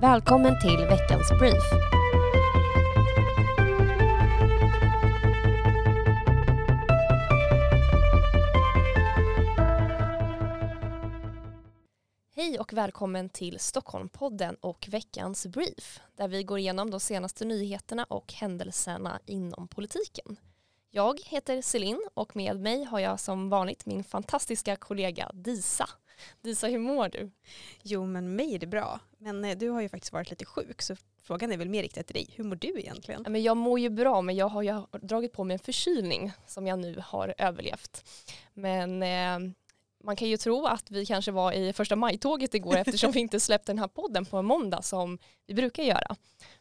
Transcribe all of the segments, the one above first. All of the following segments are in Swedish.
Välkommen till veckans brief. Hej och välkommen till Stockholmpodden och veckans brief där vi går igenom de senaste nyheterna och händelserna inom politiken. Jag heter Celine och med mig har jag som vanligt min fantastiska kollega Disa. Disa, hur mår du? Jo, men mig är det bra. Men eh, du har ju faktiskt varit lite sjuk så frågan är väl mer riktad till dig. Hur mår du egentligen? Ja, men jag mår ju bra men jag har ju dragit på mig en förkylning som jag nu har överlevt. Men eh, man kan ju tro att vi kanske var i första majtåget igår eftersom vi inte släppte den här podden på en måndag som vi brukar göra.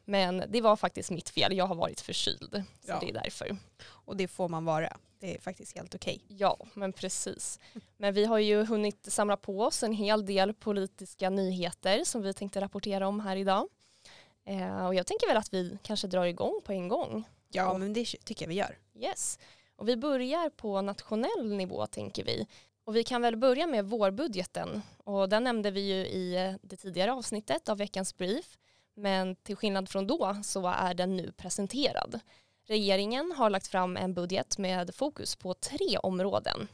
Men det var faktiskt mitt fel, jag har varit förkyld. Så ja. det är därför. Och det får man vara, det är faktiskt helt okej. Okay. Ja, men precis. Men vi har ju hunnit samla på oss en hel del politiska nyheter som vi tänkte rapportera om här idag. Eh, och jag tänker väl att vi kanske drar igång på en gång. Ja, men det tycker jag vi gör. Yes. Och vi börjar på nationell nivå tänker vi. Och vi kan väl börja med vårbudgeten och den nämnde vi ju i eh, det tidigare avsnittet av veckans brief. Men till skillnad från då så är den nu presenterad. Regeringen har lagt fram en budget med fokus på tre områden.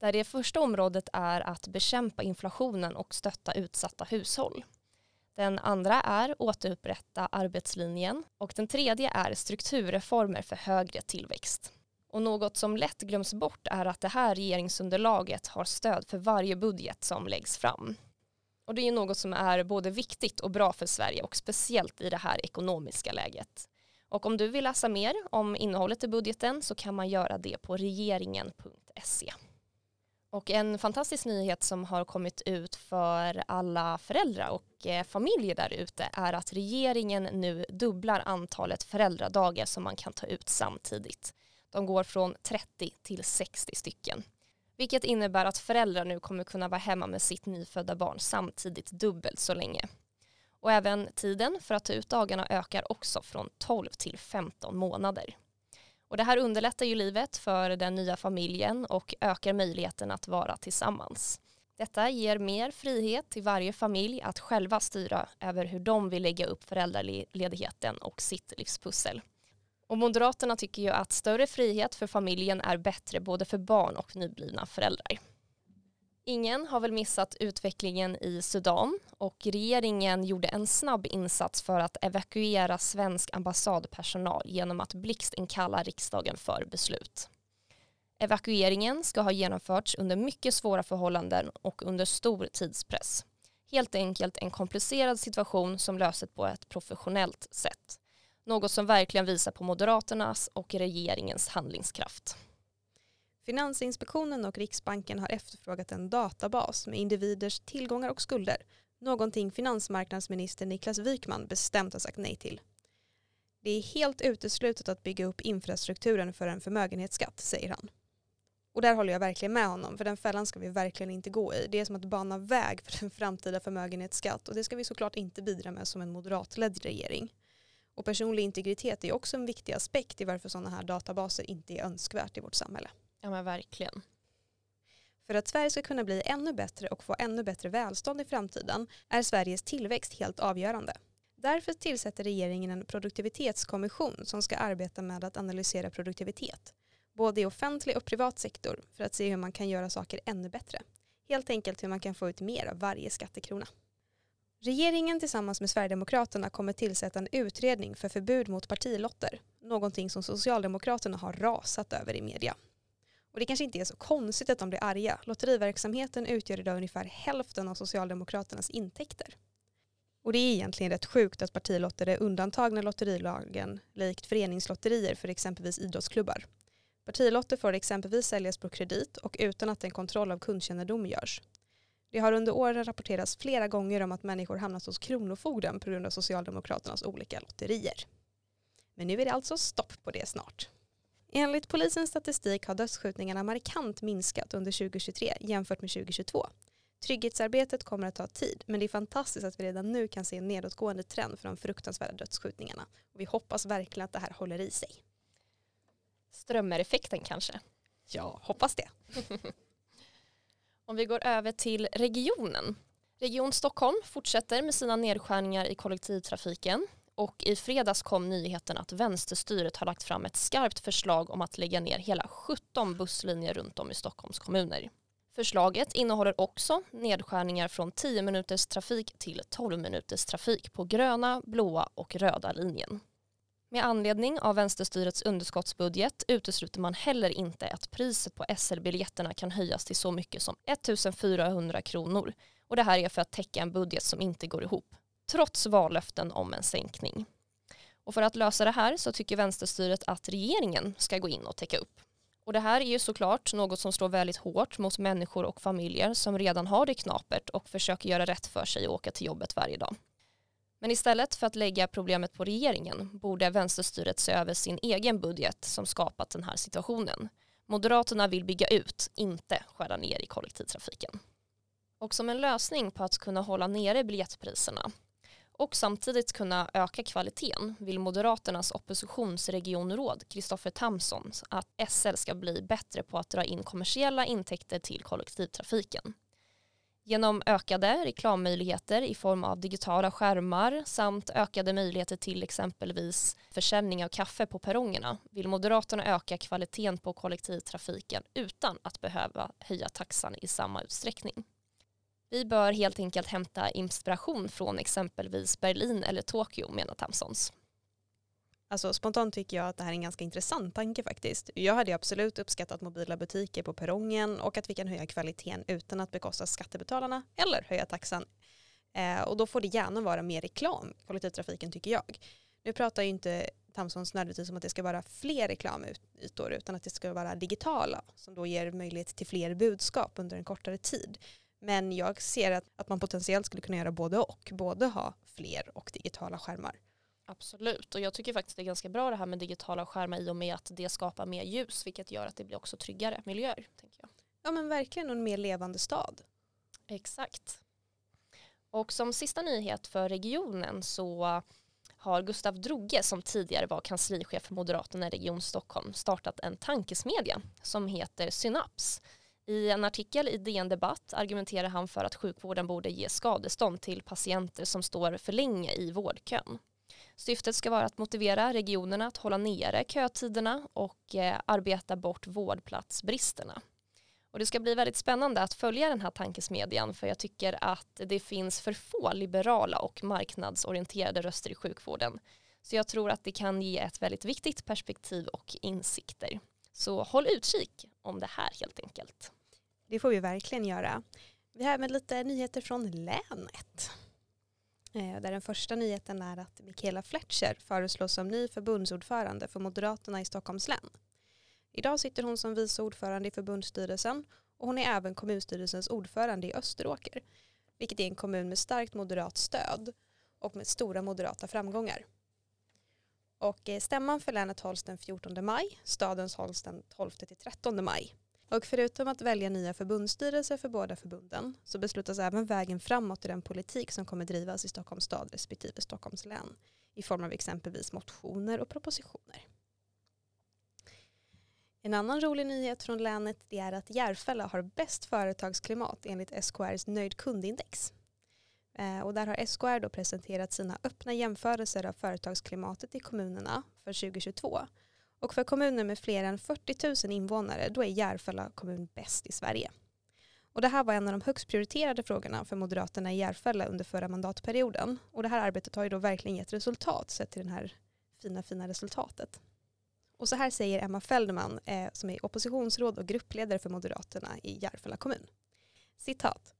Där det första området är att bekämpa inflationen och stötta utsatta hushåll. Den andra är återupprätta arbetslinjen och den tredje är strukturreformer för högre tillväxt. Och något som lätt glöms bort är att det här regeringsunderlaget har stöd för varje budget som läggs fram. Och det är något som är både viktigt och bra för Sverige och speciellt i det här ekonomiska läget. Och om du vill läsa mer om innehållet i budgeten så kan man göra det på regeringen.se. Och en fantastisk nyhet som har kommit ut för alla föräldrar och eh, familjer där ute är att regeringen nu dubblar antalet föräldradagar som man kan ta ut samtidigt. De går från 30 till 60 stycken. Vilket innebär att föräldrar nu kommer kunna vara hemma med sitt nyfödda barn samtidigt dubbelt så länge. Och även tiden för att ta ut dagarna ökar också från 12 till 15 månader. Och det här underlättar ju livet för den nya familjen och ökar möjligheten att vara tillsammans. Detta ger mer frihet till varje familj att själva styra över hur de vill lägga upp föräldraledigheten och sitt livspussel. Och Moderaterna tycker ju att större frihet för familjen är bättre både för barn och nyblivna föräldrar. Ingen har väl missat utvecklingen i Sudan och regeringen gjorde en snabb insats för att evakuera svensk ambassadpersonal genom att blixtinkalla riksdagen för beslut. Evakueringen ska ha genomförts under mycket svåra förhållanden och under stor tidspress. Helt enkelt en komplicerad situation som löses på ett professionellt sätt. Något som verkligen visar på Moderaternas och regeringens handlingskraft. Finansinspektionen och Riksbanken har efterfrågat en databas med individers tillgångar och skulder, någonting finansmarknadsminister Niklas Wykman bestämt har sagt nej till. Det är helt uteslutet att bygga upp infrastrukturen för en förmögenhetsskatt, säger han. Och där håller jag verkligen med honom, för den fällan ska vi verkligen inte gå i. Det är som att bana väg för en framtida förmögenhetsskatt och det ska vi såklart inte bidra med som en moderatledd regering. Och personlig integritet är också en viktig aspekt i varför sådana här databaser inte är önskvärt i vårt samhälle. Ja men verkligen. För att Sverige ska kunna bli ännu bättre och få ännu bättre välstånd i framtiden är Sveriges tillväxt helt avgörande. Därför tillsätter regeringen en produktivitetskommission som ska arbeta med att analysera produktivitet, både i offentlig och privat sektor, för att se hur man kan göra saker ännu bättre. Helt enkelt hur man kan få ut mer av varje skattekrona. Regeringen tillsammans med Sverigedemokraterna kommer tillsätta en utredning för förbud mot partilotter, någonting som Socialdemokraterna har rasat över i media. Och det kanske inte är så konstigt att de blir arga. Lotteriverksamheten utgör idag ungefär hälften av Socialdemokraternas intäkter. Och det är egentligen rätt sjukt att partilotter är undantagna lotterilagen likt föreningslotterier för exempelvis idrottsklubbar. Partilotter får exempelvis säljas på kredit och utan att en kontroll av kundkännedom görs. Det har under åren rapporterats flera gånger om att människor hamnat hos Kronofogden på grund av Socialdemokraternas olika lotterier. Men nu är det alltså stopp på det snart. Enligt polisens statistik har dödsskjutningarna markant minskat under 2023 jämfört med 2022. Trygghetsarbetet kommer att ta tid men det är fantastiskt att vi redan nu kan se en nedåtgående trend för de fruktansvärda dödsskjutningarna. Och vi hoppas verkligen att det här håller i sig. Strömmereffekten kanske? Ja, hoppas det. Om vi går över till regionen Region Stockholm fortsätter med sina nedskärningar i kollektivtrafiken och i fredags kom nyheten att vänsterstyret har lagt fram ett skarpt förslag om att lägga ner hela 17 busslinjer runt om i Stockholms kommuner. Förslaget innehåller också nedskärningar från 10 minuters trafik till 12 minuters trafik på gröna, blåa och röda linjen. Med anledning av vänsterstyrets underskottsbudget utesluter man heller inte att priset på SL-biljetterna kan höjas till så mycket som 1400 kronor och det här är för att täcka en budget som inte går ihop, trots vallöften om en sänkning. Och för att lösa det här så tycker vänsterstyret att regeringen ska gå in och täcka upp. Och det här är ju såklart något som slår väldigt hårt mot människor och familjer som redan har det knapert och försöker göra rätt för sig och åka till jobbet varje dag. Men istället för att lägga problemet på regeringen borde vänsterstyret se över sin egen budget som skapat den här situationen. Moderaterna vill bygga ut, inte skära ner i kollektivtrafiken. Och som en lösning på att kunna hålla nere biljettpriserna och samtidigt kunna öka kvaliteten vill Moderaternas oppositionsregionråd Kristoffer Tamsons att SL ska bli bättre på att dra in kommersiella intäkter till kollektivtrafiken. Genom ökade reklammöjligheter i form av digitala skärmar samt ökade möjligheter till exempelvis försäljning av kaffe på perrongerna vill Moderaterna öka kvaliteten på kollektivtrafiken utan att behöva höja taxan i samma utsträckning. Vi bör helt enkelt hämta inspiration från exempelvis Berlin eller Tokyo menar Tamsons. Alltså spontant tycker jag att det här är en ganska intressant tanke faktiskt. Jag hade absolut uppskattat mobila butiker på perrongen och att vi kan höja kvaliteten utan att bekosta skattebetalarna eller höja taxan. Eh, och då får det gärna vara mer reklam, kollektivtrafiken tycker jag. Nu pratar ju inte Tamsons nödvändigtvis om att det ska vara fler reklamytor utan att det ska vara digitala som då ger möjlighet till fler budskap under en kortare tid. Men jag ser att, att man potentiellt skulle kunna göra både och, både ha fler och digitala skärmar. Absolut, och jag tycker faktiskt det är ganska bra det här med digitala skärmar i och med att det skapar mer ljus, vilket gör att det blir också tryggare miljöer. Tänker jag. Ja men verkligen en mer levande stad. Exakt. Och som sista nyhet för regionen så har Gustav Droge som tidigare var kanslichef för Moderaterna i Region Stockholm startat en tankesmedja som heter Synaps i en artikel i DN Debatt argumenterar han för att sjukvården borde ge skadestånd till patienter som står för länge i vårdkön. Syftet ska vara att motivera regionerna att hålla nere kötiderna och eh, arbeta bort vårdplatsbristerna. Och det ska bli väldigt spännande att följa den här tankesmedjan för jag tycker att det finns för få liberala och marknadsorienterade röster i sjukvården. Så jag tror att det kan ge ett väldigt viktigt perspektiv och insikter. Så håll utkik om det här helt enkelt. Det får vi verkligen göra. Vi har även lite nyheter från länet. Eh, där den första nyheten är att Michaela Fletcher föreslås som ny förbundsordförande för Moderaterna i Stockholms län. Idag sitter hon som vice ordförande i förbundsstyrelsen och hon är även kommunstyrelsens ordförande i Österåker, vilket är en kommun med starkt moderat stöd och med stora moderata framgångar. Och eh, stämman för länet hålls den 14 maj, stadens hålls den 12-13 maj. Och förutom att välja nya förbundsstyrelser för båda förbunden så beslutas även vägen framåt i den politik som kommer drivas i Stockholms stad respektive Stockholms län i form av exempelvis motioner och propositioner. En annan rolig nyhet från länet är att Järfälla har bäst företagsklimat enligt SKRs nöjd kundindex. Eh, och där har SKR då presenterat sina öppna jämförelser av företagsklimatet i kommunerna för 2022. Och för kommuner med fler än 40 000 invånare då är Järfälla kommun bäst i Sverige. Och det här var en av de högst prioriterade frågorna för Moderaterna i Järfälla under förra mandatperioden. Och det här arbetet har ju då verkligen gett resultat sett till det här fina, fina resultatet. Och så här säger Emma Feldman eh, som är oppositionsråd och gruppledare för Moderaterna i Järfälla kommun. Citat.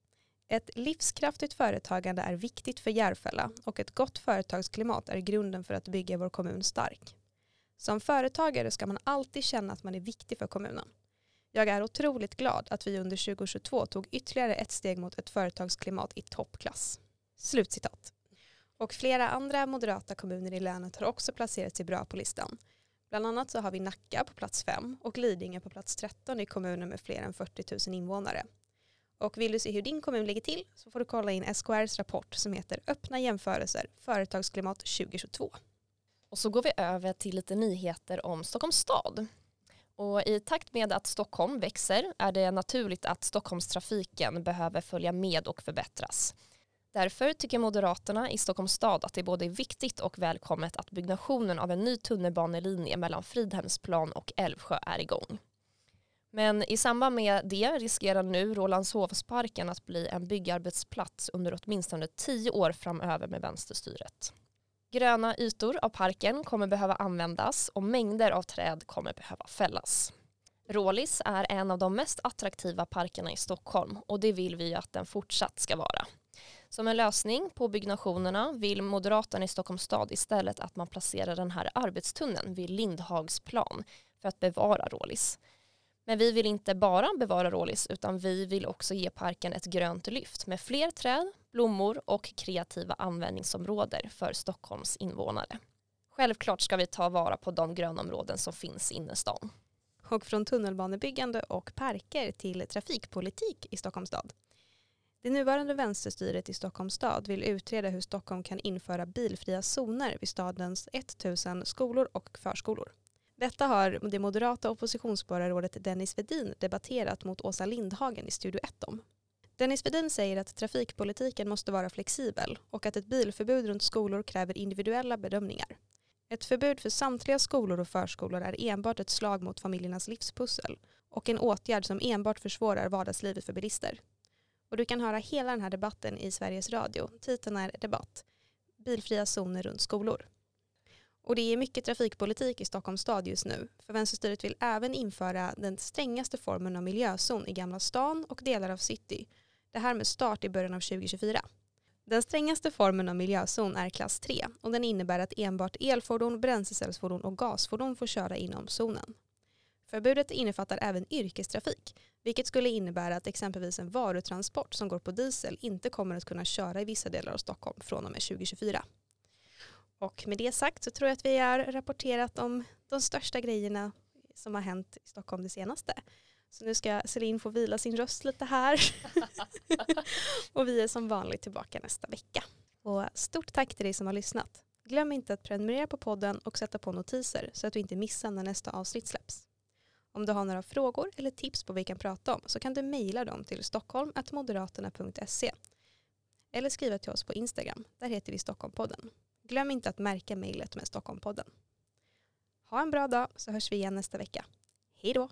Ett livskraftigt företagande är viktigt för Järfälla och ett gott företagsklimat är grunden för att bygga vår kommun stark. Som företagare ska man alltid känna att man är viktig för kommunen. Jag är otroligt glad att vi under 2022 tog ytterligare ett steg mot ett företagsklimat i toppklass. Slutcitat. Och flera andra moderata kommuner i länet har också placerat sig bra på listan. Bland annat så har vi Nacka på plats 5 och Lidingö på plats 13 i kommuner med fler än 40 000 invånare. Och vill du se hur din kommun ligger till så får du kolla in SKRs rapport som heter Öppna jämförelser företagsklimat 2022. Och så går vi över till lite nyheter om Stockholms stad. Och I takt med att Stockholm växer är det naturligt att Stockholmstrafiken behöver följa med och förbättras. Därför tycker Moderaterna i Stockholms stad att det både är viktigt och välkommet att byggnationen av en ny tunnelbanelinje mellan Fridhemsplan och Älvsjö är igång. Men i samband med det riskerar nu Rålambshovsparken att bli en byggarbetsplats under åtminstone tio år framöver med vänsterstyret. Gröna ytor av parken kommer behöva användas och mängder av träd kommer behöva fällas. Rålis är en av de mest attraktiva parkerna i Stockholm och det vill vi att den fortsatt ska vara. Som en lösning på byggnationerna vill Moderaterna i Stockholms stad istället att man placerar den här arbetstunneln vid Lindhagsplan för att bevara Rålis. Men vi vill inte bara bevara Rålis utan vi vill också ge parken ett grönt lyft med fler träd, blommor och kreativa användningsområden för Stockholms invånare. Självklart ska vi ta vara på de grönområden som finns i innerstan. Och från tunnelbanebyggande och parker till trafikpolitik i Stockholms stad. Det nuvarande vänsterstyret i Stockholms stad vill utreda hur Stockholm kan införa bilfria zoner vid stadens 1000 skolor och förskolor. Detta har det moderata oppositionsborgarrådet Dennis Vedin debatterat mot Åsa Lindhagen i Studio 1 om. Dennis Vedin säger att trafikpolitiken måste vara flexibel och att ett bilförbud runt skolor kräver individuella bedömningar. Ett förbud för samtliga skolor och förskolor är enbart ett slag mot familjernas livspussel och en åtgärd som enbart försvårar vardagslivet för bilister. Och du kan höra hela den här debatten i Sveriges Radio. Titeln är Debatt. Bilfria zoner runt skolor. Och det är mycket trafikpolitik i Stockholms stad just nu. För vänsterstyret vill även införa den strängaste formen av miljözon i Gamla stan och delar av city. Det här med start i början av 2024. Den strängaste formen av miljözon är klass 3 och den innebär att enbart elfordon, bränslecellsfordon och gasfordon får köra inom zonen. Förbudet innefattar även yrkestrafik, vilket skulle innebära att exempelvis en varutransport som går på diesel inte kommer att kunna köra i vissa delar av Stockholm från och med 2024. Och med det sagt så tror jag att vi har rapporterat om de största grejerna som har hänt i Stockholm det senaste. Så nu ska Celine få vila sin röst lite här. och vi är som vanligt tillbaka nästa vecka. Och stort tack till dig som har lyssnat. Glöm inte att prenumerera på podden och sätta på notiser så att du inte missar när nästa avsnitt släpps. Om du har några frågor eller tips på vad vi kan prata om så kan du mejla dem till stockholm.moderaterna.se eller skriva till oss på Instagram. Där heter vi Stockholmpodden. Glöm inte att märka mejlet med Stockholmpodden. Ha en bra dag så hörs vi igen nästa vecka. Hej då!